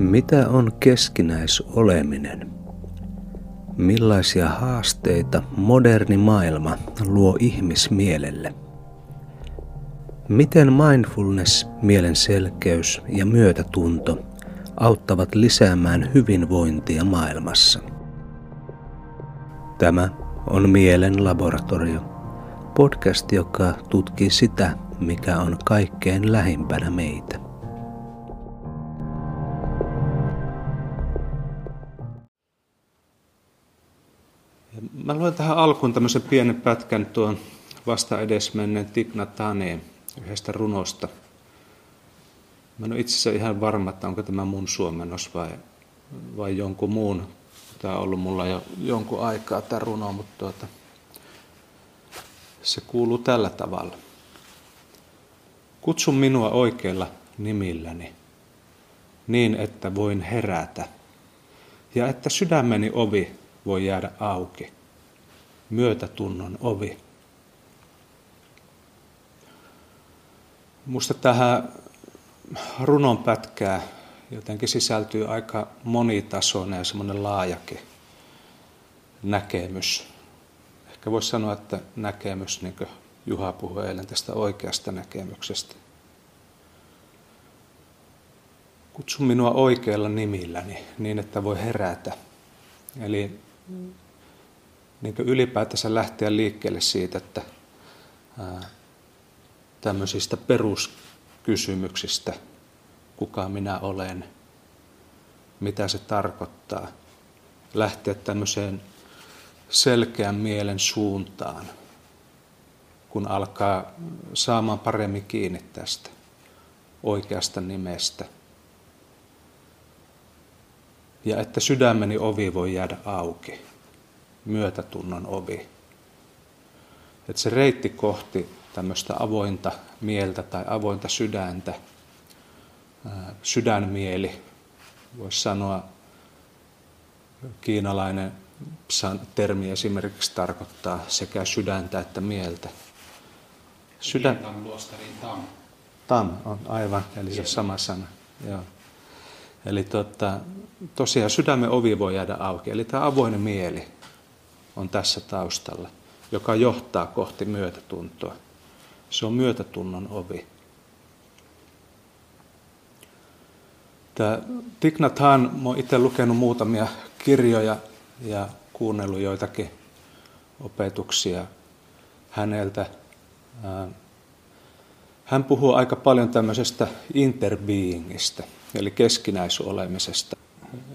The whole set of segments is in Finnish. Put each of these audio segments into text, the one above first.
Mitä on keskinäisoleminen? Millaisia haasteita moderni maailma luo ihmismielelle? Miten mindfulness, mielen selkeys ja myötätunto auttavat lisäämään hyvinvointia maailmassa? Tämä on Mielen laboratorio, podcast, joka tutkii sitä, mikä on kaikkein lähimpänä meitä. Mä luen tähän alkuun tämmöisen pienen pätkän tuon vasta edesmenneen Tikna Taneen yhdestä runosta. Mä en ole itse asiassa ihan varma, että onko tämä mun suomennos vai, vai jonkun muun. Tämä on ollut mulla jo jonkun aikaa tämä runo, mutta tuota, se kuuluu tällä tavalla. Kutsu minua oikeilla nimilläni, niin että voin herätä, ja että sydämeni ovi voi jäädä auki. Myötätunnon ovi. Musta tähän runon pätkää jotenkin sisältyy aika monitasoinen ja semmoinen laajakin näkemys. Ehkä voisi sanoa, että näkemys, niin kuin Juha puhui eilen tästä oikeasta näkemyksestä. Kutsu minua oikeilla nimilläni niin, että voi herätä. Eli niin ylipäätänsä lähteä liikkeelle siitä, että ää, tämmöisistä peruskysymyksistä, kuka minä olen, mitä se tarkoittaa, lähteä tämmöiseen selkeän mielen suuntaan, kun alkaa saamaan paremmin kiinni tästä oikeasta nimestä. Ja että sydämeni ovi voi jäädä auki, myötätunnon ovi. Että se reitti kohti tämmöistä avointa mieltä tai avointa sydäntä, sydänmieli, voisi sanoa kiinalainen termi esimerkiksi tarkoittaa sekä sydäntä että mieltä. Sydän... tam. Tam on aivan, eli se sama sana. Joo. Eli tota, tosiaan sydämen ovi voi jäädä auki. Eli tämä avoin mieli on tässä taustalla, joka johtaa kohti myötätuntoa. Se on myötätunnon ovi. Tämä Thich Hanh, olen itse lukenut muutamia kirjoja ja kuunnellut joitakin opetuksia häneltä. Hän puhuu aika paljon tämmöisestä interbeingistä, eli keskinäisolemisesta.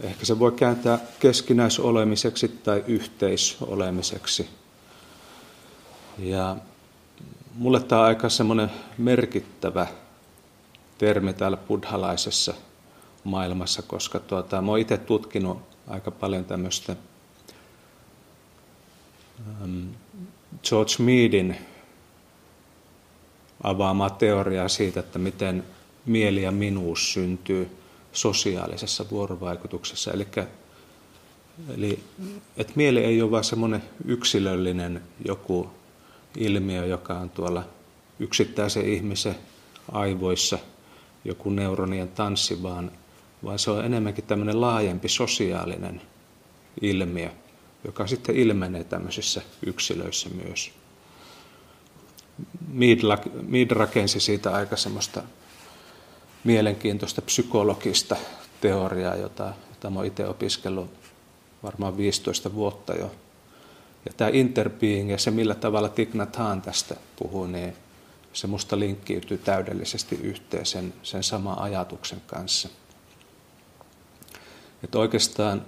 Ehkä se voi kääntää keskinäisolemiseksi tai yhteisolemiseksi. Ja mulle tämä on aika semmoinen merkittävä termi täällä buddhalaisessa maailmassa, koska tuota, mä oon itse tutkinut aika paljon tämmöistä George Meadin avaamaa teoriaa siitä, että miten mieli ja minuus syntyy sosiaalisessa vuorovaikutuksessa. Eli, eli että mieli ei ole vain semmoinen yksilöllinen joku ilmiö, joka on tuolla yksittäisen ihmisen aivoissa, joku neuronien tanssi, vaan, vaan se on enemmänkin tämmöinen laajempi sosiaalinen ilmiö, joka sitten ilmenee tämmöisissä yksilöissä myös. Mead rakensi siitä aika semmoista mielenkiintoista psykologista teoriaa, jota, jota olen itse opiskellut varmaan 15 vuotta jo. Ja tämä interbeing ja se, millä tavalla Hanh tästä puhuu, niin se musta linkkiytyy täydellisesti yhteen sen, sen saman ajatuksen kanssa. Että oikeastaan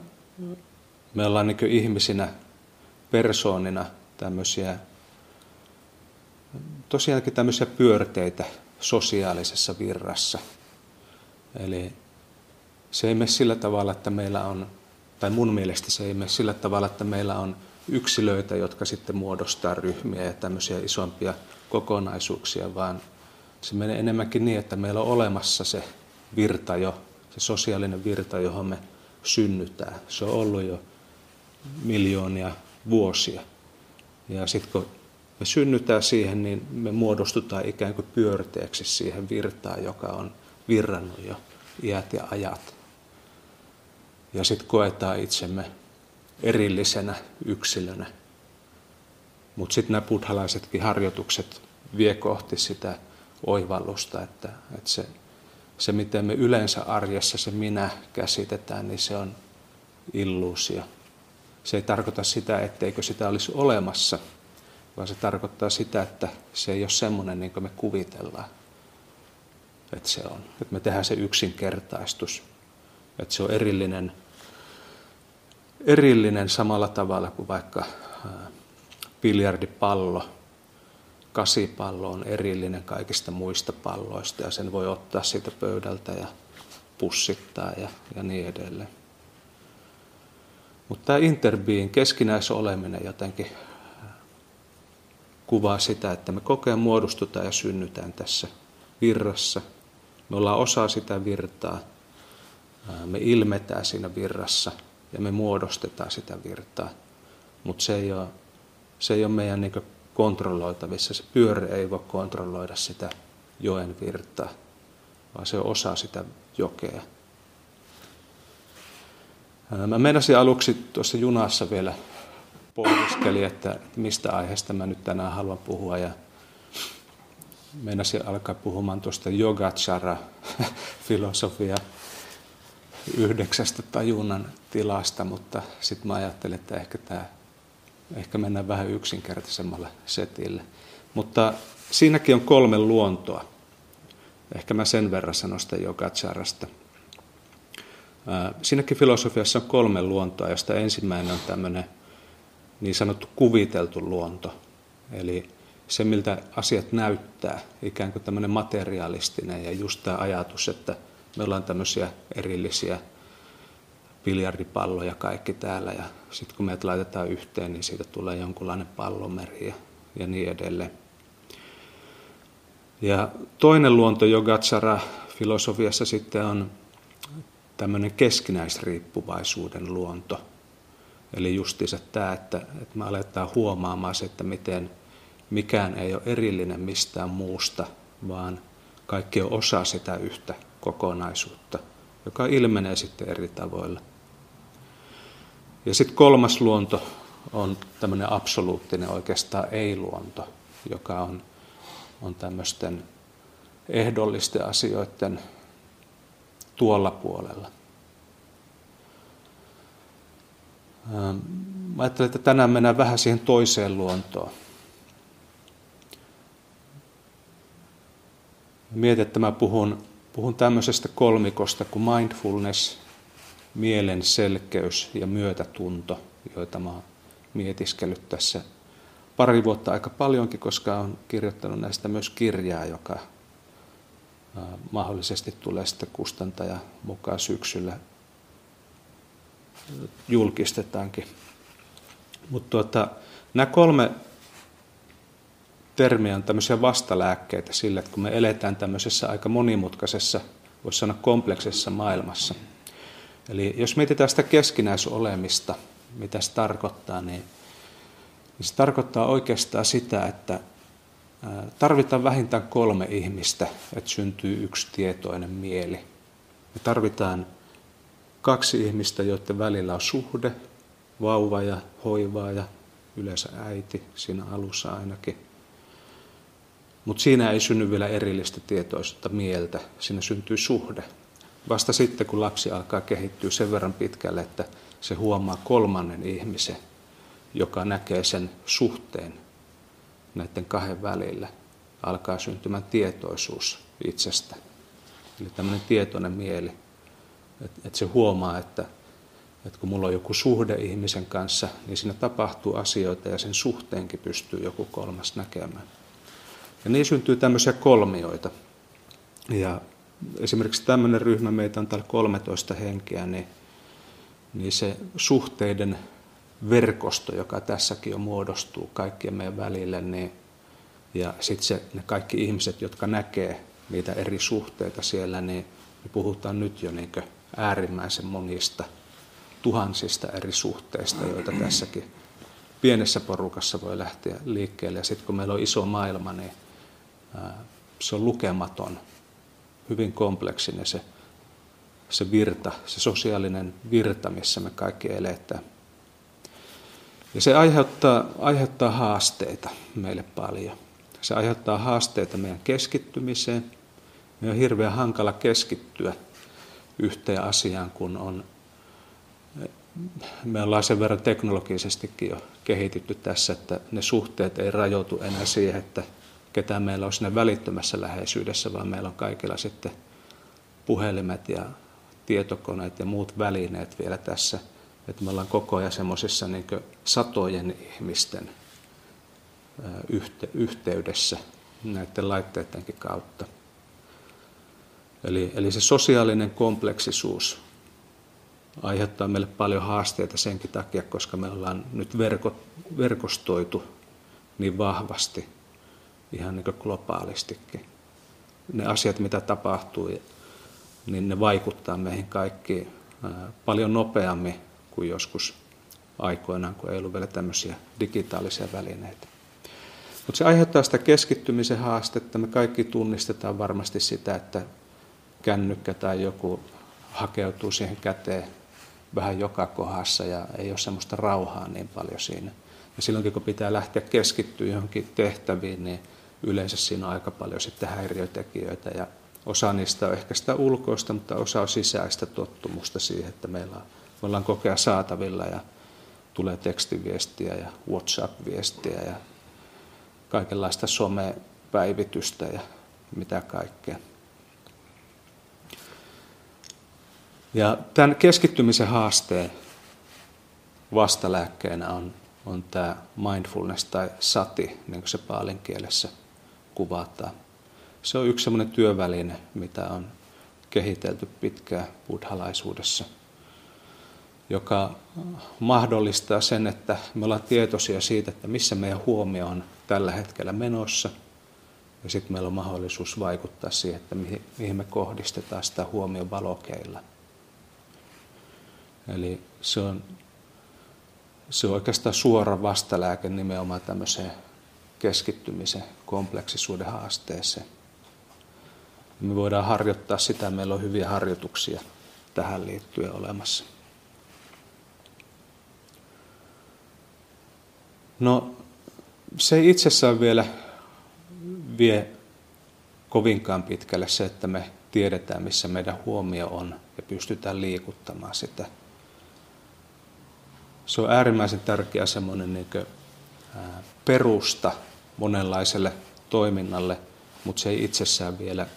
me ollaan niin ihmisinä, persoonina tämmöisiä, tosiaankin tämmöisiä pyörteitä sosiaalisessa virrassa. Eli se ei mene sillä tavalla, että meillä on, tai mun mielestä se ei mene sillä tavalla, että meillä on yksilöitä, jotka sitten muodostaa ryhmiä ja tämmöisiä isompia kokonaisuuksia, vaan se menee enemmänkin niin, että meillä on olemassa se virta jo, se sosiaalinen virta, johon me synnytään. Se on ollut jo miljoonia vuosia. Ja sitten kun me synnytään siihen, niin me muodostutaan ikään kuin pyörteeksi siihen virtaan, joka on virrannut jo iät ja ajat. ja sitten koetaan itsemme erillisenä yksilönä. Mutta sitten nämä buddhalaisetkin harjoitukset vie kohti sitä oivallusta, että, että se, se, miten me yleensä arjessa se minä käsitetään, niin se on illuusio. Se ei tarkoita sitä, etteikö sitä olisi olemassa, vaan se tarkoittaa sitä, että se ei ole semmoinen niin kuin me kuvitellaan, että se on. Että me tehdään se yksinkertaistus, että se on erillinen, erillinen samalla tavalla kuin vaikka biljardipallo, kasipallo on erillinen kaikista muista palloista ja sen voi ottaa siitä pöydältä ja pussittaa ja, ja niin edelleen. Mutta tämä interbeing, keskinäisoleminen jotenkin kuvaa sitä, että me kokea muodostutaan ja synnytään tässä virrassa. Me ollaan osa sitä virtaa. Me ilmetään siinä virrassa ja me muodostetaan sitä virtaa. Mutta se se ei ole meidän niin kontrolloitavissa. Se pyörä ei voi kontrolloida sitä joen virtaa, vaan se on osa sitä jokea. Mä meinasin aluksi tuossa junassa vielä pohdiskeli, että mistä aiheesta mä nyt tänään haluan puhua. Ja meinasin alkaa puhumaan tuosta yogachara filosofia yhdeksästä tajunnan tilasta, mutta sitten mä ajattelin, että ehkä, tämä, ehkä mennään vähän yksinkertaisemmalle setille. Mutta siinäkin on kolme luontoa. Ehkä mä sen verran sanon sitä yogacharasta. Siinäkin filosofiassa on kolme luontoa, josta ensimmäinen on tämmöinen niin sanottu kuviteltu luonto. Eli se, miltä asiat näyttää, ikään kuin tämmöinen materialistinen ja just tämä ajatus, että me ollaan tämmöisiä erillisiä biljardipalloja kaikki täällä ja sitten kun meidät laitetaan yhteen, niin siitä tulee jonkunlainen pallomeri ja, ja niin edelleen. Ja toinen luonto Yogatsara filosofiassa sitten on tämmöinen keskinäisriippuvaisuuden luonto. Eli justiinsa tämä, että, että me aletaan huomaamaan se, että miten mikään ei ole erillinen mistään muusta, vaan kaikki on osa sitä yhtä kokonaisuutta, joka ilmenee sitten eri tavoilla. Ja sitten kolmas luonto on tämmöinen absoluuttinen oikeastaan ei-luonto, joka on, on tämmöisten ehdollisten asioiden tuolla puolella. Mä ajattelen, että tänään mennään vähän siihen toiseen luontoon. Mietin, että mä puhun, puhun tämmöisestä kolmikosta kuin mindfulness, mielen selkeys ja myötätunto, joita mä oon mietiskellyt tässä pari vuotta aika paljonkin, koska olen kirjoittanut näistä myös kirjaa, joka mahdollisesti tulee sitten kustantaja mukaan syksyllä julkistetaankin. Mutta tuota, nämä kolme termiä on tämmöisiä vastalääkkeitä sille, että kun me eletään tämmöisessä aika monimutkaisessa, voisi sanoa kompleksessa maailmassa. Eli jos mietitään sitä keskinäisolemista, mitä se tarkoittaa, niin, niin se tarkoittaa oikeastaan sitä, että tarvitaan vähintään kolme ihmistä, että syntyy yksi tietoinen mieli. Me tarvitaan kaksi ihmistä, joiden välillä on suhde, vauva ja hoivaa ja yleensä äiti siinä alussa ainakin. Mutta siinä ei synny vielä erillistä tietoista mieltä, siinä syntyy suhde. Vasta sitten, kun lapsi alkaa kehittyä sen verran pitkälle, että se huomaa kolmannen ihmisen, joka näkee sen suhteen näiden kahden välillä, alkaa syntymään tietoisuus itsestä. Eli tämmöinen tietoinen mieli, että et se huomaa, että et kun mulla on joku suhde ihmisen kanssa, niin siinä tapahtuu asioita ja sen suhteenkin pystyy joku kolmas näkemään. Ja niin syntyy tämmöisiä kolmioita. Ja esimerkiksi tämmöinen ryhmä, meitä on täällä 13 henkeä, niin, niin se suhteiden verkosto, joka tässäkin jo muodostuu kaikkien meidän välille, niin, ja sitten ne kaikki ihmiset, jotka näkee niitä eri suhteita siellä, niin me puhutaan nyt jo niin äärimmäisen monista tuhansista eri suhteista, joita tässäkin pienessä porukassa voi lähteä liikkeelle. Ja sitten kun meillä on iso maailma, niin se on lukematon, hyvin kompleksinen se se virta, se sosiaalinen virta, missä me kaikki eletään. Ja se aiheuttaa, aiheuttaa haasteita meille paljon. Se aiheuttaa haasteita meidän keskittymiseen. Me on hirveän hankala keskittyä yhteen asiaan, kun on, me ollaan sen verran teknologisestikin jo kehitytty tässä, että ne suhteet ei rajoitu enää siihen, että ketään meillä on siinä välittömässä läheisyydessä, vaan meillä on kaikilla sitten puhelimet ja tietokoneet ja muut välineet vielä tässä. Että me ollaan koko ajan semmoisessa niin satojen ihmisten yhteydessä näiden laitteidenkin kautta. Eli, eli se sosiaalinen kompleksisuus aiheuttaa meille paljon haasteita senkin takia, koska me ollaan nyt verko, verkostoitu niin vahvasti, ihan niin globaalistikin. Ne asiat, mitä tapahtuu, niin ne vaikuttaa meihin kaikkiin paljon nopeammin kuin joskus aikoinaan, kun ei ollut vielä tämmöisiä digitaalisia välineitä. Mutta se aiheuttaa sitä keskittymisen haastetta. Me kaikki tunnistetaan varmasti sitä, että kännykkä tai joku hakeutuu siihen käteen vähän joka kohdassa ja ei ole semmoista rauhaa niin paljon siinä. Ja silloinkin kun pitää lähteä keskittyä johonkin tehtäviin, niin yleensä siinä on aika paljon sitten häiriötekijöitä ja osa niistä on ehkä sitä ulkoista, mutta osa on sisäistä tottumusta siihen, että meillä on, me ollaan kokea saatavilla ja tulee tekstiviestiä ja WhatsApp-viestiä ja kaikenlaista somepäivitystä ja mitä kaikkea. Ja tämän keskittymisen haasteen vastalääkkeenä on, on tämä mindfulness tai sati, niin kuin se paalin kielessä kuvataan. Se on yksi sellainen työväline, mitä on kehitelty pitkään buddhalaisuudessa, joka mahdollistaa sen, että me ollaan tietoisia siitä, että missä meidän huomio on tällä hetkellä menossa. Ja sitten meillä on mahdollisuus vaikuttaa siihen, että mihin me kohdistetaan sitä huomion valokeilla. Eli se on, se on oikeastaan suora vastalääke nimenomaan tämmöiseen keskittymisen kompleksisuuden haasteeseen. Me voidaan harjoittaa sitä, meillä on hyviä harjoituksia tähän liittyen olemassa. No, se ei itsessään vielä vie kovinkaan pitkälle se, että me tiedetään, missä meidän huomio on ja pystytään liikuttamaan sitä. Se on äärimmäisen tärkeä semmoinen niin perusta monenlaiselle toiminnalle, mutta se ei itsessään vielä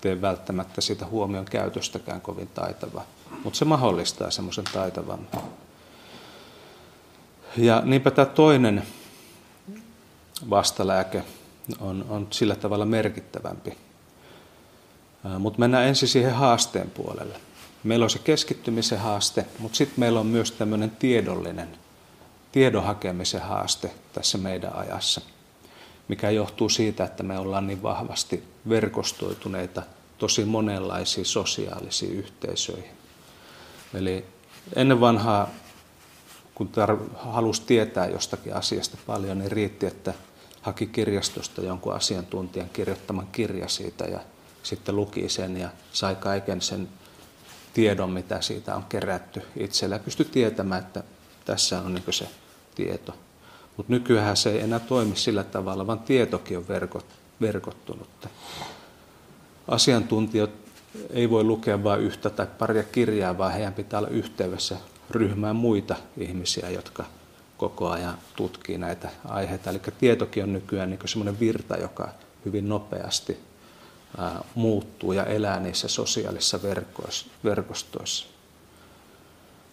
tee välttämättä sitä huomion käytöstäkään kovin taitavaa. Mutta se mahdollistaa semmoisen taitavan. Ja niinpä tämä toinen vastalääke on, on sillä tavalla merkittävämpi. Mutta mennään ensin siihen haasteen puolelle. Meillä on se keskittymisen haaste, mutta sitten meillä on myös tämmöinen tiedollinen, tiedon hakemisen haaste tässä meidän ajassa – mikä johtuu siitä, että me ollaan niin vahvasti verkostoituneita tosi monenlaisiin sosiaalisiin yhteisöihin. Eli ennen vanhaa, kun tar- halusi tietää jostakin asiasta paljon, niin riitti, että haki kirjastosta jonkun asiantuntijan kirjoittaman kirja siitä ja sitten luki sen ja sai kaiken sen tiedon, mitä siitä on kerätty itsellä pystyi tietämään, että tässä on niin se tieto. Mutta nykyään se ei enää toimi sillä tavalla, vaan tietokin on verkot, verkottunutta. Asiantuntijat ei voi lukea vain yhtä tai paria kirjaa, vaan heidän pitää olla yhteydessä ryhmään muita ihmisiä, jotka koko ajan tutkii näitä aiheita. Eli tietokin on nykyään niin semmoinen virta, joka hyvin nopeasti muuttuu ja elää niissä sosiaalisissa verkostoissa.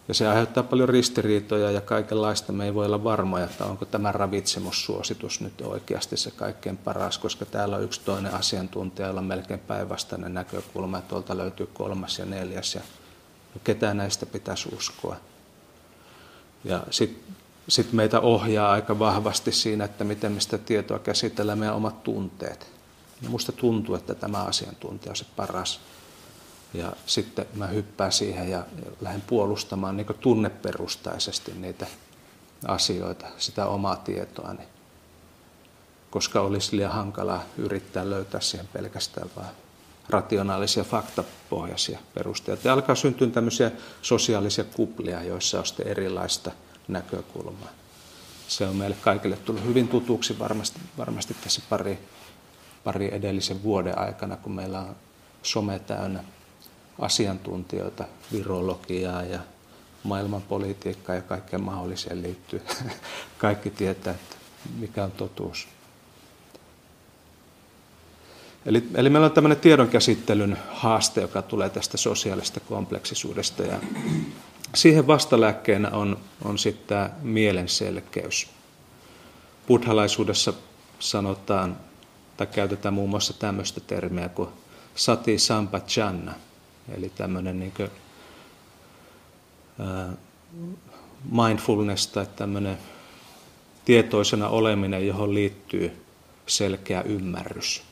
Ja se aiheuttaa paljon ristiriitoja ja kaikenlaista. Me ei voi olla varmoja, että onko tämä ravitsemussuositus nyt oikeasti se kaikkein paras, koska täällä on yksi toinen asiantuntija, jolla on melkein päinvastainen näkökulma, että tuolta löytyy kolmas ja neljäs. Ja ketään näistä pitäisi uskoa. Ja sitten sit meitä ohjaa aika vahvasti siinä, että miten me sitä tietoa käsitellään meidän omat tunteet. Ja musta tuntuu, että tämä asiantuntija on se paras ja sitten mä hyppään siihen ja lähden puolustamaan niin tunneperustaisesti niitä asioita, sitä omaa tietoani. Koska olisi liian hankalaa yrittää löytää siihen pelkästään vain rationaalisia faktapohjaisia perusteita. Ja alkaa syntyä tämmöisiä sosiaalisia kuplia, joissa on sitten erilaista näkökulmaa. Se on meille kaikille tullut hyvin tutuksi varmasti, varmasti tässä pari, pari edellisen vuoden aikana, kun meillä on some täynnä asiantuntijoita, virologiaa ja maailmanpolitiikkaa ja kaikkeen mahdolliseen liittyy. Kaikki tietää, että mikä on totuus. Eli, eli meillä on tämmöinen tiedonkäsittelyn haaste, joka tulee tästä sosiaalista kompleksisuudesta. Ja siihen vastalääkkeenä on, on sitten tämä mielen selkeys. Buddhalaisuudessa sanotaan tai käytetään muun muassa tämmöistä termiä kuin sati sampachanna, eli tämmöinen niin kuin, ää, mindfulness tai tämmöinen tietoisena oleminen, johon liittyy selkeä ymmärrys.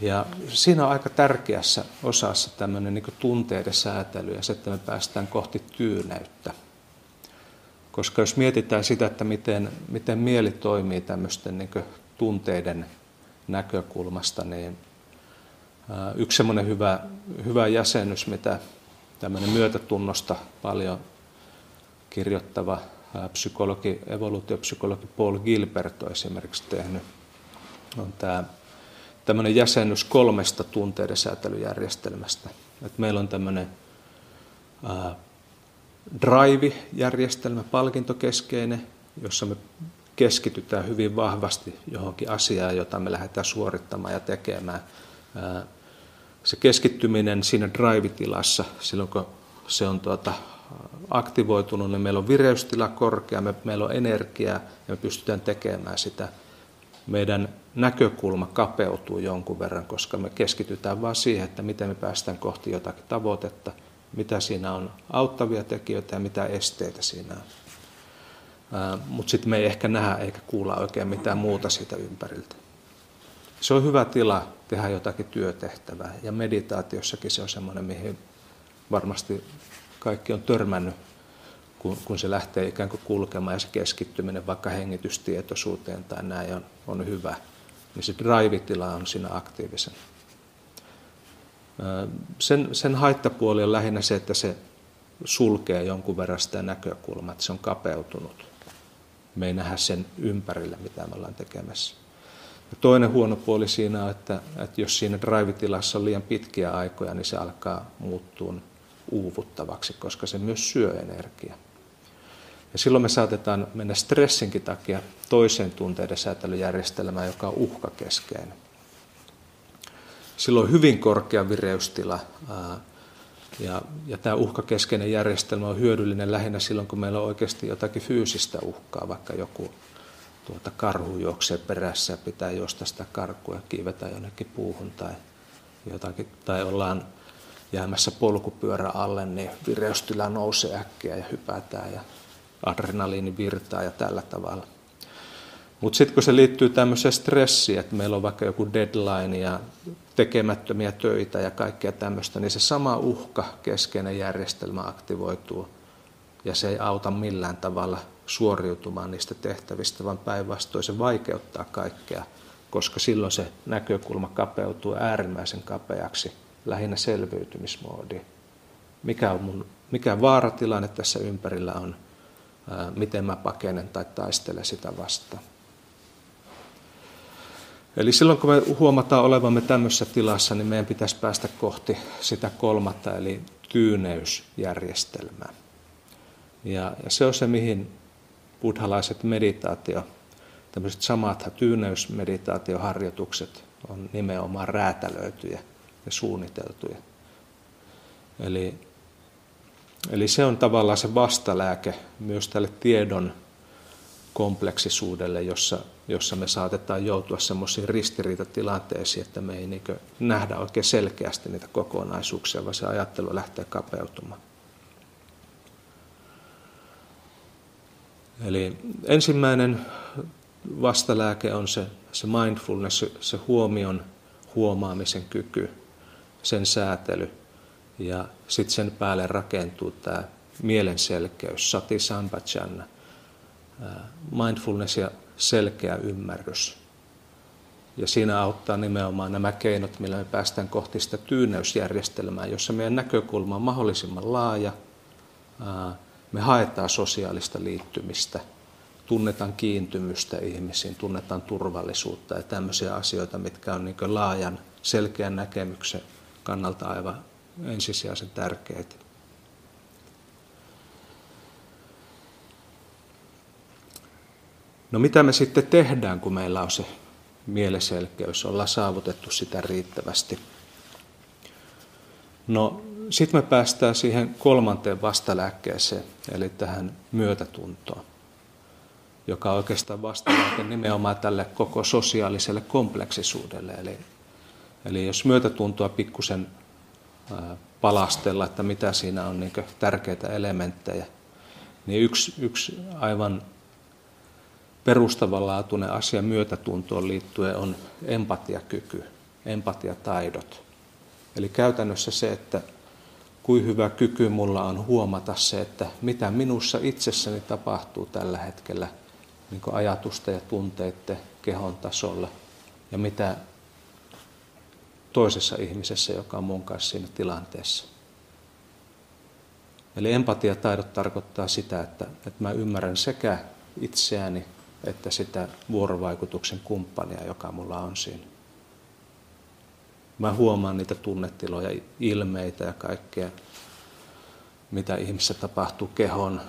Ja siinä on aika tärkeässä osassa tämmöinen niin tunteiden säätely ja se, että me päästään kohti tyyneyttä. Koska jos mietitään sitä, että miten, miten mieli toimii tämmöisten niin tunteiden näkökulmasta, niin yksi semmoinen hyvä, hyvä jäsennys, mitä tämmöinen myötätunnosta paljon kirjoittava psykologi, evoluutiopsykologi Paul Gilbert on esimerkiksi tehnyt, on tämä tämmöinen jäsennys kolmesta tunteiden säätelyjärjestelmästä. Et meillä on tämmöinen ää, drive-järjestelmä, palkintokeskeinen, jossa me keskitytään hyvin vahvasti johonkin asiaan, jota me lähdetään suorittamaan ja tekemään. Ää, se keskittyminen siinä drive-tilassa, silloin kun se on tuota, aktivoitunut, niin meillä on vireystila korkea, me, meillä on energiaa ja me pystytään tekemään sitä. Meidän näkökulma kapeutuu jonkun verran, koska me keskitytään vain siihen, että miten me päästään kohti jotakin tavoitetta, mitä siinä on auttavia tekijöitä ja mitä esteitä siinä on. Mutta sitten me ei ehkä nähdä eikä kuulla oikein mitään muuta siitä ympäriltä. Se on hyvä tila tehdä jotakin työtehtävää ja meditaatiossakin se on semmoinen, mihin varmasti kaikki on törmännyt, kun, kun se lähtee ikään kuin kulkemaan ja se keskittyminen vaikka hengitystietoisuuteen tai näin on, on hyvä niin se drive-tila on siinä aktiivisen. Sen, sen haittapuoli on lähinnä se, että se sulkee jonkun verran sitä näkökulmaa, että se on kapeutunut. Me ei nähdä sen ympärillä, mitä me ollaan tekemässä. Ja toinen huono puoli siinä on, että, että jos siinä drive-tilassa on liian pitkiä aikoja, niin se alkaa muuttua uuvuttavaksi, koska se myös syö energiaa. Ja silloin me saatetaan mennä stressinkin takia toiseen tunteiden säätelyjärjestelmään, joka on uhkakeskeinen. Silloin hyvin korkea vireystila. Ja, ja tämä uhkakeskeinen järjestelmä on hyödyllinen lähinnä silloin, kun meillä on oikeasti jotakin fyysistä uhkaa, vaikka joku tuota karhu juoksee perässä ja pitää juosta sitä karkua ja kiivetä jonnekin puuhun tai, jotakin, tai ollaan jäämässä polkupyörä alle, niin vireystila nousee äkkiä ja hypätään ja adrenaliini virtaa ja tällä tavalla. Mutta sitten kun se liittyy tämmöiseen stressiin, että meillä on vaikka joku deadline ja tekemättömiä töitä ja kaikkea tämmöistä, niin se sama uhka keskeinen järjestelmä aktivoituu ja se ei auta millään tavalla suoriutumaan niistä tehtävistä, vaan päinvastoin se vaikeuttaa kaikkea, koska silloin se näkökulma kapeutuu äärimmäisen kapeaksi lähinnä selviytymismoodiin. Mikä, on mun, mikä vaaratilanne tässä ympärillä on, miten mä pakenen tai taistelen sitä vastaan. Eli silloin kun me huomataan olevamme tämmöisessä tilassa, niin meidän pitäisi päästä kohti sitä kolmatta, eli tyyneysjärjestelmää. Ja, ja se on se, mihin buddhalaiset meditaatio, tämmöiset samat tyyneysmeditaatioharjoitukset on nimenomaan räätälöityjä ja suunniteltuja. Eli Eli se on tavallaan se vastalääke myös tälle tiedon kompleksisuudelle, jossa, jossa me saatetaan joutua semmoisiin ristiriitatilanteisiin, että me ei niin nähdä oikein selkeästi niitä kokonaisuuksia, vaan se ajattelu lähtee kapeutumaan. Eli ensimmäinen vastalääke on se, se mindfulness, se, se huomion huomaamisen kyky, sen säätely – ja sitten sen päälle rakentuu tämä mielenselkeys, sati sampajana, mindfulness ja selkeä ymmärrys. Ja siinä auttaa nimenomaan nämä keinot, millä me päästään kohti sitä tyyneysjärjestelmää, jossa meidän näkökulma on mahdollisimman laaja. Me haetaan sosiaalista liittymistä, tunnetaan kiintymystä ihmisiin, tunnetaan turvallisuutta ja tämmöisiä asioita, mitkä on niin laajan, selkeän näkemyksen kannalta aivan ensisijaisen tärkeitä. No mitä me sitten tehdään, kun meillä on se mieleselkeys, ollaan saavutettu sitä riittävästi? No sitten me päästään siihen kolmanteen vastalääkkeeseen, eli tähän myötätuntoon, joka on oikeastaan vastalääke nimenomaan tälle koko sosiaaliselle kompleksisuudelle. Eli, eli jos myötätuntoa pikkusen palastella, että mitä siinä on niin tärkeitä elementtejä, niin yksi, yksi aivan perustavanlaatuinen asia myötätuntoon liittyen on empatiakyky, empatiataidot. Eli käytännössä se, että kuin hyvä kyky mulla on huomata se, että mitä minussa itsessäni tapahtuu tällä hetkellä niin ajatusta ja tunteiden kehon tasolla ja mitä toisessa ihmisessä, joka on mun kanssa siinä tilanteessa. Eli empatiataidot tarkoittaa sitä, että, että mä ymmärrän sekä itseäni että sitä vuorovaikutuksen kumppania, joka mulla on siinä. Mä huomaan niitä tunnetiloja, ilmeitä ja kaikkea, mitä ihmisessä tapahtuu, kehon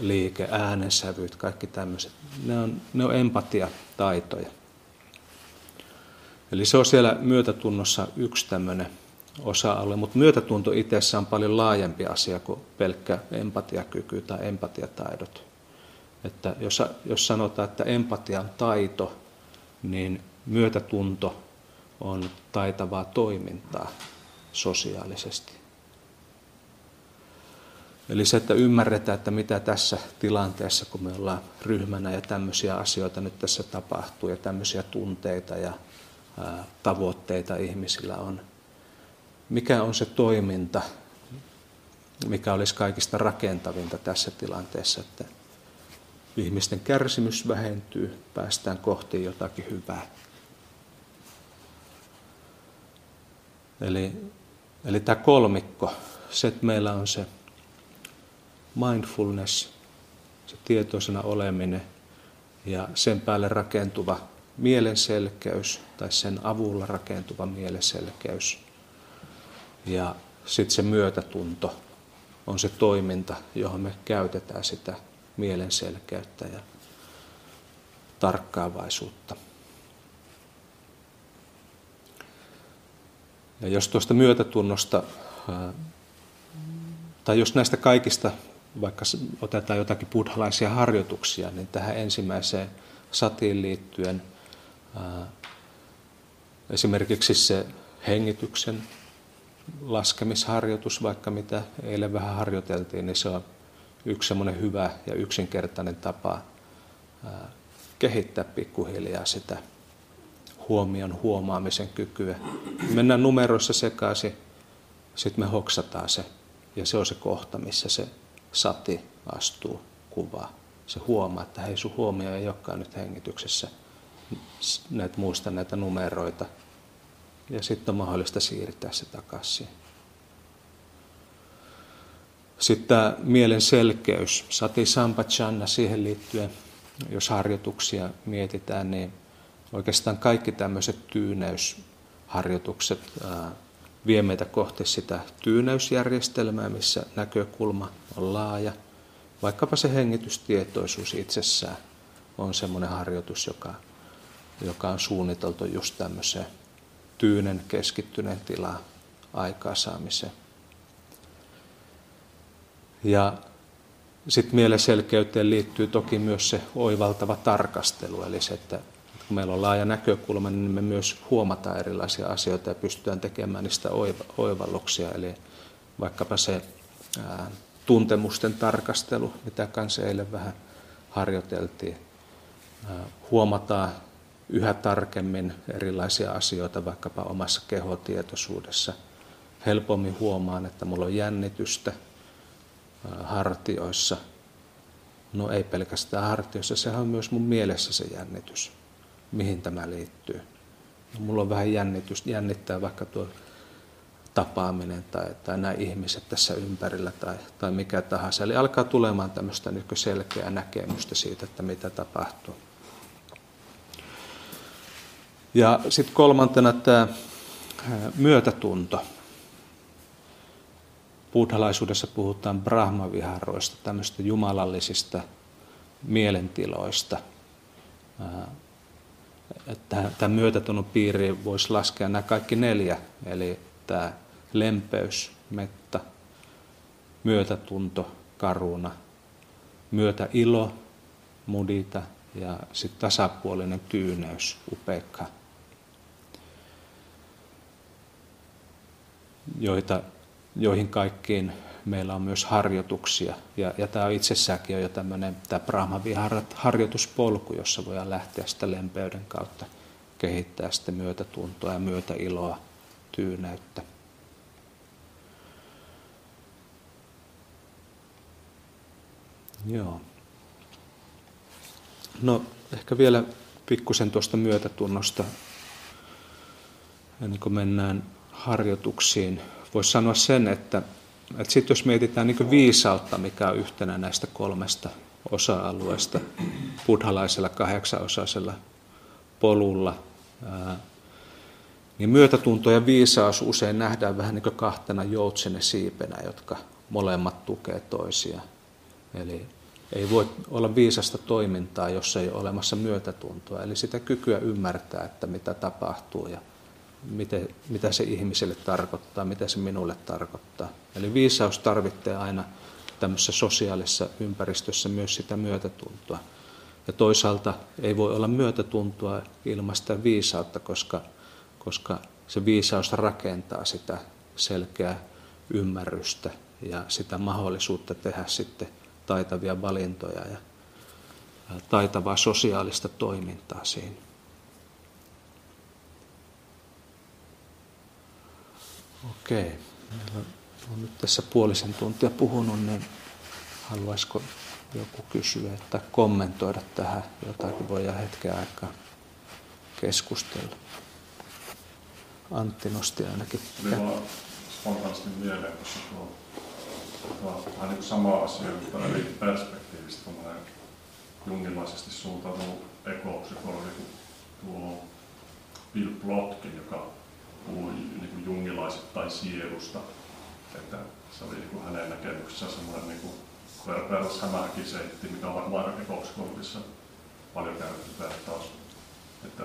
liike, äänensävyt, kaikki tämmöiset. Ne on, ne on empatiataitoja. Eli se on siellä myötätunnossa yksi tämmöinen osa-alue, mutta myötätunto itsessä on paljon laajempi asia kuin pelkkä empatiakyky tai empatiataidot. Että jos, jos sanotaan, että empatia on taito, niin myötätunto on taitavaa toimintaa sosiaalisesti. Eli se, että ymmärretään, että mitä tässä tilanteessa, kun me ollaan ryhmänä ja tämmöisiä asioita nyt tässä tapahtuu ja tämmöisiä tunteita ja ää, tavoitteita ihmisillä on. Mikä on se toiminta, mikä olisi kaikista rakentavinta tässä tilanteessa, että ihmisten kärsimys vähentyy, päästään kohti jotakin hyvää. Eli, eli tämä kolmikko, se, että meillä on se mindfulness, se tietoisena oleminen ja sen päälle rakentuva mielenselkeys tai sen avulla rakentuva mielenselkeys ja sitten se myötätunto on se toiminta, johon me käytetään sitä mielenselkeyttä ja tarkkaavaisuutta. Ja jos tuosta myötätunnosta, tai jos näistä kaikista, vaikka otetaan jotakin buddhalaisia harjoituksia, niin tähän ensimmäiseen satiin liittyen esimerkiksi se hengityksen laskemisharjoitus, vaikka mitä eilen vähän harjoiteltiin, niin se on yksi semmoinen hyvä ja yksinkertainen tapa kehittää pikkuhiljaa sitä huomion huomaamisen kykyä. Mennään numeroissa sekaisin, sitten me hoksataan se, ja se on se kohta, missä se sati astuu kuvaa. Se huomaa, että hei sun huomio ei olekaan nyt hengityksessä, näitä muista näitä numeroita, ja sitten on mahdollista siirtää se takaisin. Sitten tämä mielen selkeys, sati sampachanna siihen liittyen, jos harjoituksia mietitään, niin oikeastaan kaikki tämmöiset tyyneysharjoitukset vie meitä kohti sitä tyyneysjärjestelmää, missä näkökulma on laaja. Vaikkapa se hengitystietoisuus itsessään on semmoinen harjoitus, joka, joka on suunniteltu just tämmöiseen tyynen keskittyneen tilaa aikaansaamiseen. Ja sitten mielen selkeyteen liittyy toki myös se oivaltava tarkastelu, eli se, että kun meillä on laaja näkökulma, niin me myös huomataan erilaisia asioita ja pystytään tekemään niistä oivalluksia. Eli vaikkapa se ää, tuntemusten tarkastelu, mitä kanssa eilen vähän harjoiteltiin. Ää, huomataan yhä tarkemmin erilaisia asioita vaikkapa omassa kehotietoisuudessa. Helpommin huomaan, että mulla on jännitystä – hartioissa. No ei pelkästään hartioissa, sehän on myös mun mielessä se jännitys, mihin tämä liittyy. mulla on vähän jännitys, jännittää vaikka tuo tapaaminen tai, tai nämä ihmiset tässä ympärillä tai, tai mikä tahansa. Eli alkaa tulemaan tämmöistä niin selkeää näkemystä siitä, että mitä tapahtuu. Ja sitten kolmantena tämä myötätunto. Buddhalaisuudessa puhutaan brahmaviharoista, tämmöistä jumalallisista mielentiloista. Tämän myötätunnon piiriin voisi laskea nämä kaikki neljä, eli tämä lempeys, metta, myötätunto, karuna, myötäilo, mudita ja sitten tasapuolinen tyyneys, upeikka, joita, joihin kaikkiin meillä on myös harjoituksia. Ja, ja tämä on itsessäänkin jo tämmöinen tämä Brahma harjoituspolku, jossa voidaan lähteä sitä lempeyden kautta kehittää sitä myötätuntoa ja myötäiloa, tyyneyttä. Joo. No ehkä vielä pikkusen tuosta myötätunnosta, ennen kuin mennään harjoituksiin. Voisi sanoa sen, että sitten jos mietitään niin viisautta, mikä on yhtenä näistä kolmesta osa-alueesta, buddhalaisella kahdeksanosaisella polulla, niin myötätunto ja viisaus usein nähdään vähän niin kuin kahtena joutsene siipenä, jotka molemmat tukee toisiaan. Eli ei voi olla viisasta toimintaa, jos ei ole olemassa myötätuntoa. Eli sitä kykyä ymmärtää, että mitä tapahtuu ja miten, mitä se ihmiselle tarkoittaa, mitä se minulle tarkoittaa. Eli viisaus tarvitsee aina tämmöisessä sosiaalisessa ympäristössä myös sitä myötätuntoa. Ja toisaalta ei voi olla myötätuntoa ilman sitä viisautta, koska, koska se viisaus rakentaa sitä selkeää ymmärrystä ja sitä mahdollisuutta tehdä sitten taitavia valintoja ja taitavaa sosiaalista toimintaa siinä. Okei. Meillä on nyt tässä puolisen tuntia puhunut, niin haluaisiko joku kysyä tai kommentoida tähän jotakin, voidaan hetken aikaa keskustella. Antti nosti ainakin. Minulla on spontaanisti mieleen, koska tuo Tuo vähän niin sama asia, mutta eri perspektiivistä tuommoinen jungilaisesti suuntautunut ekopsykologi kuin tuo Bill Plotkin, joka puhui niin kuin jungilaisittain sielusta. Että se oli niin kuin hänen näkemyksessään semmoinen niin kuin perus hämähäkiseitti, mikä on varmaan ekopsykologissa paljon käytetty vertaus. Että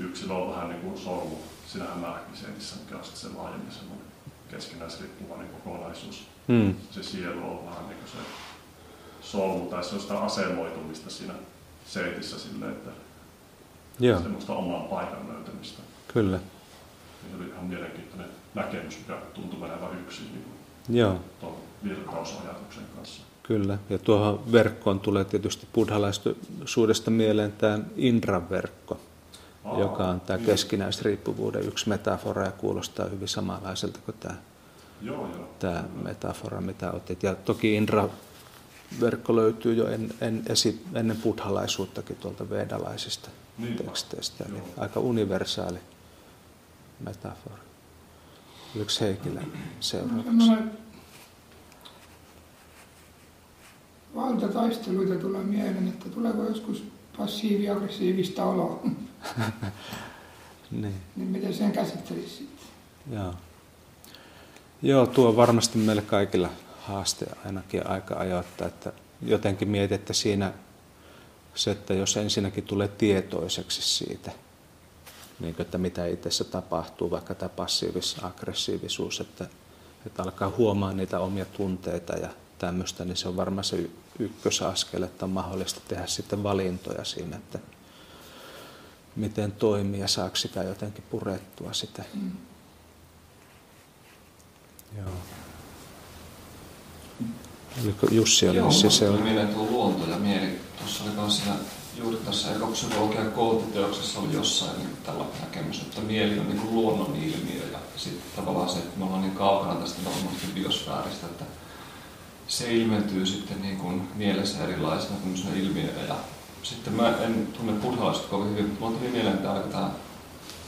yksilö on vähän niin kuin solmu siinä hämähäkiseitissä, mikä on sitten se laajemmin semmoinen keskinäisriippuvainen kokonaisuus. Mm. Se sielu on vähän niin kuin se solmu tai se on sitä asemoitumista siinä seitissä sille, että Joo. semmoista oman paikan löytämistä. Kyllä. Se oli ihan mielenkiintoinen näkemys, mikä tuntui menevän yksin niin Joo. tuon virkausajatuksen kanssa. Kyllä, ja tuohon verkkoon tulee tietysti buddhalaisuudesta mieleen tämä Indra-verkko, Aa, joka on tämä niin. keskinäisriippuvuuden yksi metafora ja kuulostaa hyvin samanlaiselta kuin tämä, joo, joo. tämä metafora, mitä otit. Ja toki Indra-verkko löytyy jo en, en, esi, ennen buddhalaisuuttakin tuolta vedalaisista niin, teksteistä, eli aika universaali metafora. Yksi Heikkilä seuraavaksi? valtataisteluita tulee mieleen, että tuleeko joskus passiivi-aggressiivista oloa. niin. niin miten sen käsittelisi sitten? Joo. Joo, tuo on varmasti meille kaikilla haaste ainakin aika ajoittaa, että jotenkin mietitte siinä se, että jos ensinnäkin tulee tietoiseksi siitä, niin kuin, että mitä itsessä tapahtuu, vaikka tämä passiivis-aggressiivisuus, että, että alkaa huomaa niitä omia tunteita ja tämmöistä, niin se on varmaan se ykkösaskel, että on mahdollista tehdä sitten valintoja siinä, että miten toimii ja saako sitä jotenkin purettua sitä. Mm. Joo. Oliko Jussi oli Joo, siis se oli mieleen tuo luonto ja mieli. Tuossa oli myös siinä, juuri tässä ekopsykologian koulutiteoksessa oli jossain niin tällainen näkemys, että mieli on niin luonnon ilmiö ja sitten tavallaan se, että me ollaan niin kaukana tästä normaalisti biosfääristä, että se ilmentyy sitten niin kuin mielessä erilaisena ilmiöinä. Ja sitten mä en tunne buddhalaista kovin hyvin, mutta mulla tuli mieleen tämä, tämä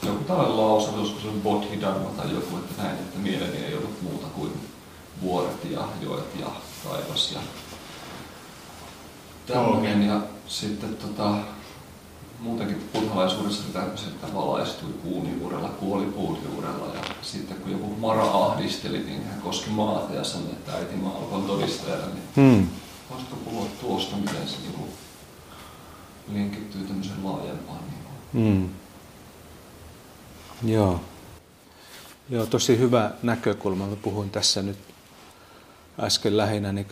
joku tällainen lause, olisiko se on bodhidharma tai joku, että näin, että mieleni ei ollut muuta kuin vuoret ja joet ja taivas ja tämmöinen. Ja sitten tota, muutenkin buddhalaisuudessa tämmöisen, että valaistui kuun juurella, kuoli puun juurella. Ja sitten kun joku Mara ahdisteli, niin hän koski maata ja sanoi, että äiti maa olkoon todistajana. Niin Hmm. voisitko puhua tuosta, miten se niin linkittyy tämmöiseen laajempaan niin Mm. Joo. Joo, tosi hyvä näkökulma. Mä puhuin tässä nyt äsken lähinnä niin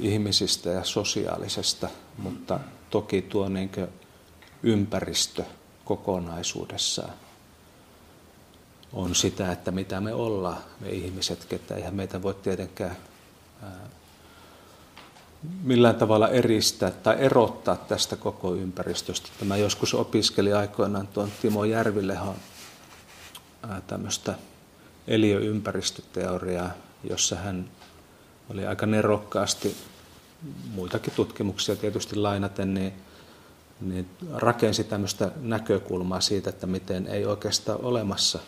ihmisistä ja sosiaalisesta, mutta toki tuo niin ympäristö kokonaisuudessaan on sitä, että mitä me ollaan, me ihmiset, ketä eihän meitä voi tietenkään ää, millään tavalla eristää tai erottaa tästä koko ympäristöstä. Tämä joskus opiskeli aikoinaan tuon Timo Järvilehon ää, tämmöistä eliöympäristöteoriaa, jossa hän oli aika nerokkaasti muitakin tutkimuksia tietysti lainaten, niin, niin rakensi tämmöistä näkökulmaa siitä, että miten ei oikeastaan olemassa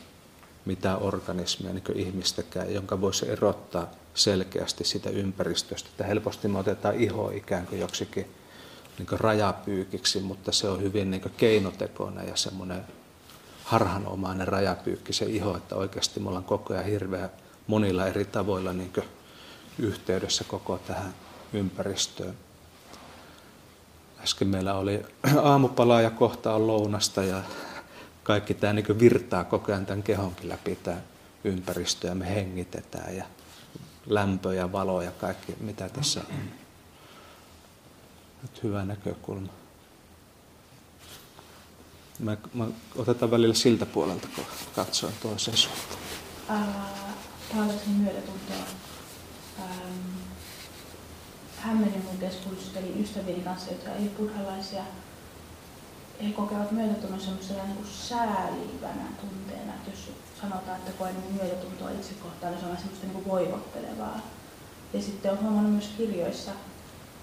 mitään organismia niin ihmistäkään, jonka voisi erottaa selkeästi sitä ympäristöstä. Että helposti me otetaan iho ikään kuin joksikin niin kuin rajapyykiksi, mutta se on hyvin niin keinotekoinen ja semmoinen harhanomainen rajapyykki se iho, että oikeasti me ollaan koko ajan hirveän monilla eri tavoilla niin yhteydessä koko tähän ympäristöön. Äsken meillä oli aamupalaa ja kohta on lounasta ja kaikki tämä niin virtaa koko ajan tämän kehonkin läpi tämä ympäristö ja me hengitetään ja lämpö ja valo ja kaikki mitä tässä on. Nyt hyvä näkökulma. Mä, mä otetaan välillä siltä puolelta, kun katsoin toiseen suuntaan. Taalaisen myötätuntoa. Ähm, hämmennyt mun keskustelin ystävieni kanssa, jotka ei buddhalaisia. He kokevat myötätunnon semmoisena niin kuin säälivänä tunteena, että jos sanotaan, että koen niin myötätuntoa itse kohtaan, niin se on semmoista niin kuin voivottelevaa. Ja sitten on huomannut myös kirjoissa,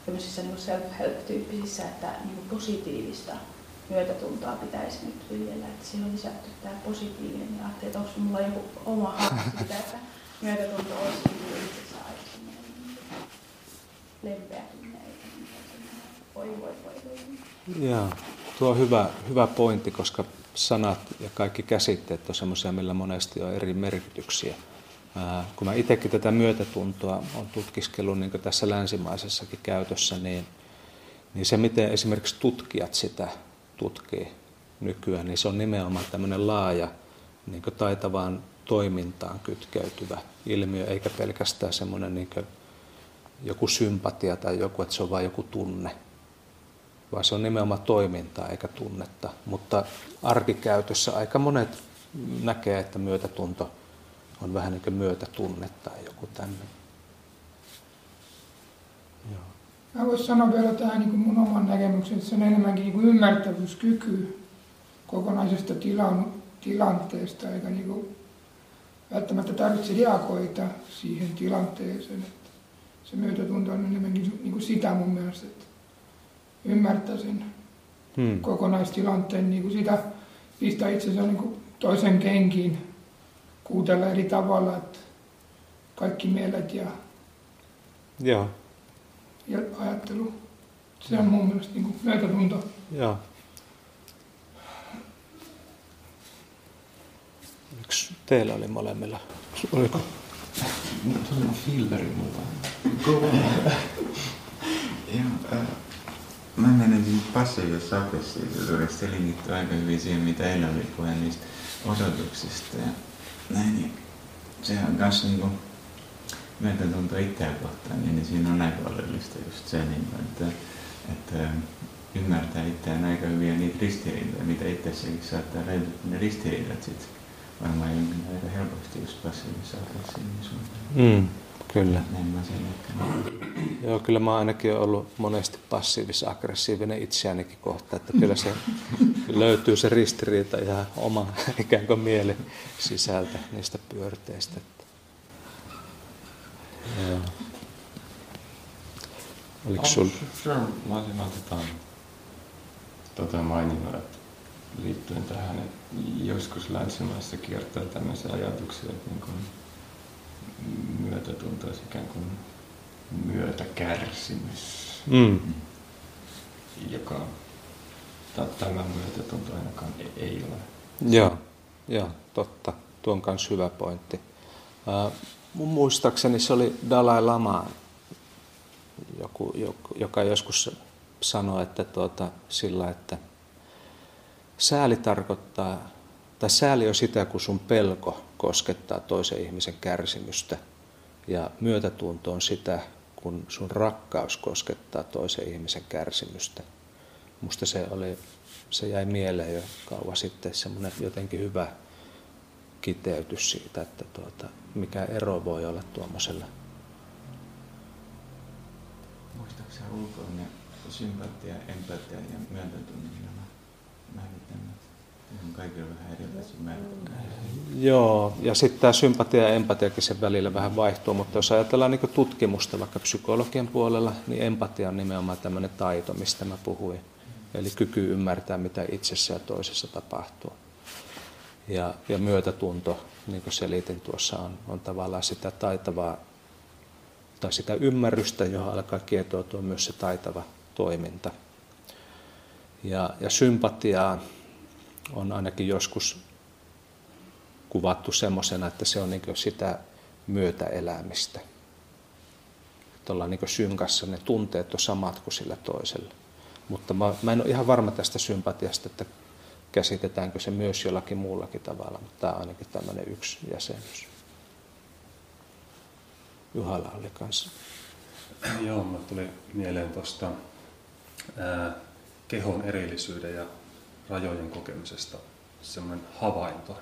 tämmöisissä niin self-help-tyyppisissä, että niin kuin positiivista myötätuntoa pitäisi nyt viljellä, että siinä on lisätty tämä positiivinen ja ajattelin, että onko mulla joku oma siitä, että myötätunto olisi niin kuin itsessä aika semmoinen Joo, tuo on hyvä, hyvä pointti, koska sanat ja kaikki käsitteet on semmoisia, millä monesti on eri merkityksiä. Ää, kun mä itsekin tätä myötätuntoa on tutkiskellut niin tässä länsimaisessakin käytössä, niin, niin se miten esimerkiksi tutkijat sitä tutkii nykyään, niin se on nimenomaan tämmöinen laaja niin taitavaan toimintaan kytkeytyvä ilmiö, eikä pelkästään semmoinen niin joku sympatia tai joku, että se on vain joku tunne, vaan se on nimenomaan toimintaa eikä tunnetta. Mutta arkikäytössä aika monet näkee, että myötätunto on vähän niin kuin myötätunne tai joku tämmöinen. Mä voisin sanoa vielä tähän niin mun oman näkemyksen, että se on enemmänkin niin kuin ymmärtävyyskyky kokonaisesta tilan, tilanteesta, eikä niin kuin välttämättä tarvitse reagoida siihen tilanteeseen. Että se myötätunto on enemmänkin niin kuin sitä mun mielestä, että ymmärtää sen Hmm. kokonaistilanteen, niin kuin sitä pistää itsensä niin kuin toisen kenkiin, kuutella eri tavalla, että kaikki mielet ja, Joo, ja ajattelu. Se on mun mielestä niin kuin myötätunto. joo. Yksi teillä oli molemmilla. Oliko? Nyt on filteri mulla. kõva. jah, äh, ma menen siit passiga saabesse, tuleks selgit väga või see, mida Elari puhelist osutuks, sest äh, näin, see on kas nagu möödatundu ITE kohta, nii nagu siin äh, on aega olulist just see nagu, et, et ymmärtäjitte ja aika hyviä niitä ristiriitoja, mitä itsessäkin saattaa löytyä, ne ristiriidat sitten varmaan jonkin aika helposti just passiivisessa aggressiivisuudessa. Mm. Kyllä. Joo, kyllä mä oon ainakin ollut monesti passiivis-aggressiivinen itseäänikin kohta, että kyllä se löytyy se ristiriita ihan oma ikään kuin mielen sisältä niistä pyörteistä. Joo. Oliko sul? Mä olisin oikeastaan tota maininnut, että liittyen tähän, että joskus länsimaissa kiertää tämmöisiä ajatuksia, että niin kuin myötätunto olisi ikään kuin myötäkärsimys, Mm. joka tämä myötätunto ainakaan e- ei ole. Joo, joo, totta. Tuo on myös hyvä pointti. Mun muistaakseni se oli Dalai Lama, joku, joka joskus sanoi, että tuota, sillä, että sääli tarkoittaa, tai sääli on sitä, kun sun pelko koskettaa toisen ihmisen kärsimystä, ja myötätunto on sitä, kun sun rakkaus koskettaa toisen ihmisen kärsimystä. Musta se, oli, se jäi mieleen jo kauan sitten semmoinen jotenkin hyvä kiteytys siitä, että tuota, mikä ero voi olla tuommoisella. Muistaakseni ulkoinen sympatia, empatia ja myötätunto, nämä määritelmät? On kaikilla vähän erilaisia määritelmiä. Joo, ja sitten tämä sympatia ja empatiakin sen välillä vähän vaihtuu, mutta jos ajatellaan niin tutkimusta vaikka psykologian puolella, niin empatia on nimenomaan tämmöinen taito, mistä mä puhuin. Eli kyky ymmärtää, mitä itsessä ja toisessa tapahtuu. Ja, ja myötätunto, niin kuin selitin tuossa, on, on tavallaan sitä taitavaa, tai sitä ymmärrystä, johon alkaa kietoutua myös se taitava toiminta. Ja, ja sympatiaa on ainakin joskus kuvattu semmoisena, että se on niin sitä myötäelämistä. Että ollaan niin synkassa, ne tunteet on samat kuin sillä toisella. Mutta mä, mä en ole ihan varma tästä sympatiasta, että käsitetäänkö se myös jollakin muullakin tavalla, mutta tämä on ainakin tämmöinen yksi jäsenyys. Juhalla oli kanssa. Joo, mä tuli mieleen tuosta kehon erillisyyden ja rajojen kokemisesta semmoinen havainto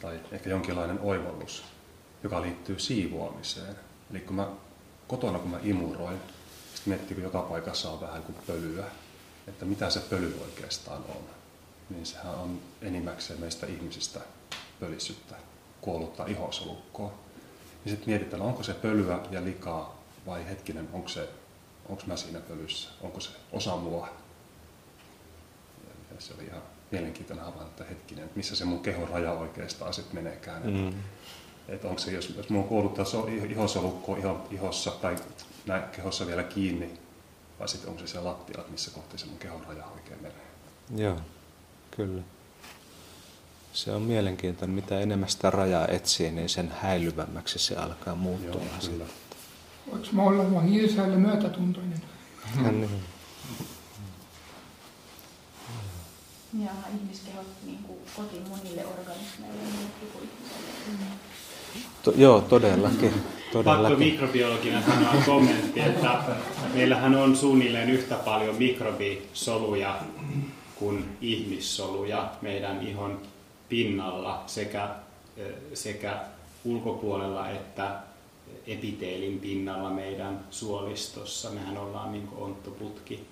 tai ehkä jonkinlainen oivallus, joka liittyy siivoamiseen. Eli kun mä kotona kun mä imuroin, sitten miettii, kun joka paikassa on vähän kuin pölyä, että mitä se pöly oikeastaan on. Niin sehän on enimmäkseen meistä ihmisistä pölissyttä, kuollutta ihosolukkoa. Ja sitten mietitään, onko se pölyä ja likaa vai hetkinen, onko, se, onko mä siinä pölyssä, onko se osa mua. Ja se oli ihan mielenkiintoinen havainto, että hetkinen, että missä se mun kehon raja oikeastaan sitten meneekään. Mm. Että onko se, jos, jos mulla on kuollut ihosolukko iho, ihossa tai näin kehossa vielä kiinni, vai sitten onko se siellä lattialla, missä kohti se mun kehon raja oikein menee. Joo, kyllä. Se on mielenkiintoinen. Mitä enemmän sitä rajaa etsii, niin sen häilyvämmäksi se alkaa muuttua. Joo, kyllä. Voiko mä olla vaan hilsäälle myötätuntoinen? Mm. Ja ihmiskehot niin kuin koti monille organismeille muuttuu kuin To, joo, todellakin. todellakin. Pakko mikrobiologina sanoa kommentti, että meillähän on suunnilleen yhtä paljon mikrobisoluja kuin ihmissoluja meidän ihon pinnalla sekä, sekä ulkopuolella että epiteelin pinnalla meidän suolistossa. Mehän ollaan niin onttoputki.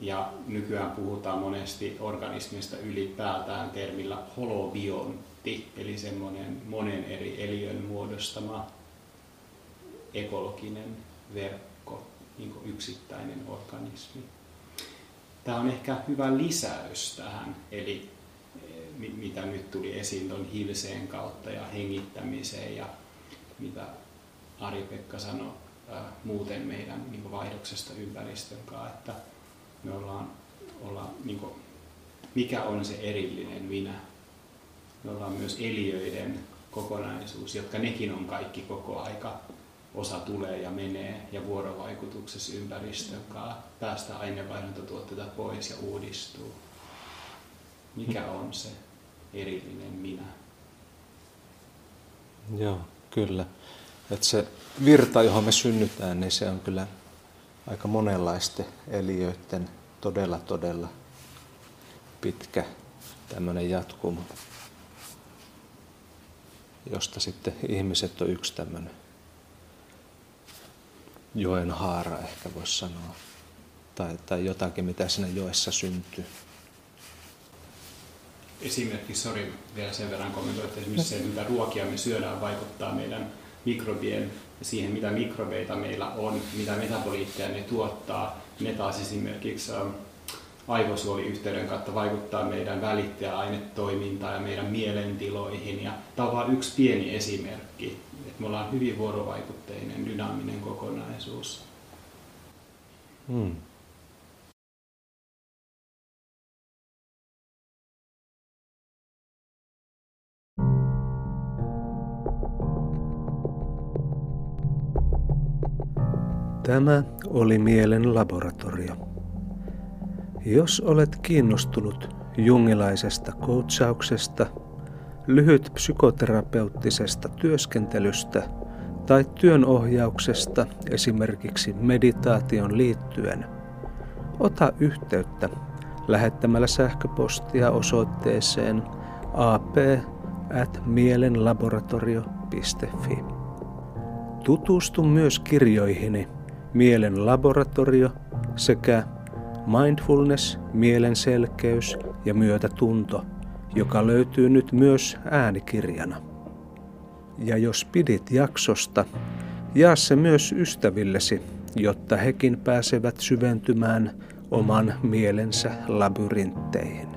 Ja nykyään puhutaan monesti organismista ylipäätään termillä holobiontti, eli semmoinen monen eri eliön muodostama ekologinen verkko, niin yksittäinen organismi. Tämä on ehkä hyvä lisäys tähän, eli eh, mitä nyt tuli esiin tuon hilseen kautta ja hengittämiseen ja mitä Ari-Pekka sanoi ää, muuten meidän niin vaihdoksesta ympäristön kanssa, että me ollaan, ollaan niin kuin, mikä on se erillinen minä. Me ollaan myös eliöiden kokonaisuus, jotka nekin on kaikki koko aika. Osa tulee ja menee ja vuorovaikutuksessa ympäristön kanssa päästä aineenvaihduntotuotteita pois ja uudistuu. Mikä on se erillinen minä? Joo, kyllä. Että se virta, johon me synnytään, niin se on kyllä aika monenlaisten eliöiden todella, todella pitkä tämmöinen jatkumo, josta sitten ihmiset on yksi tämmöinen joen haara ehkä voisi sanoa, tai, tai jotakin, mitä siinä joessa syntyy. Esimerkiksi, sori vielä sen verran kommentoin, että esimerkiksi se, mitä ruokia me syödään, vaikuttaa meidän mikrobien siihen, mitä mikrobeita meillä on, mitä metaboliitteja ne tuottaa. Ne taas esimerkiksi aivosuoliyhteyden kautta vaikuttaa meidän välittäjäainetoimintaan ja meidän mielentiloihin. Ja tämä on vain yksi pieni esimerkki, että me ollaan hyvin vuorovaikutteinen, dynaaminen kokonaisuus. Hmm. Tämä oli Mielen laboratorio. Jos olet kiinnostunut jungilaisesta koutsauksesta, lyhyt psykoterapeuttisesta työskentelystä tai työnohjauksesta esimerkiksi meditaation liittyen, ota yhteyttä lähettämällä sähköpostia osoitteeseen ap@mielenlaboratorio.fi. Tutustu myös kirjoihini Mielen laboratorio sekä Mindfulness, mielen selkeys ja myötätunto, joka löytyy nyt myös äänikirjana. Ja jos pidit jaksosta, jaa se myös ystävillesi, jotta hekin pääsevät syventymään oman mielensä labyrintteihin.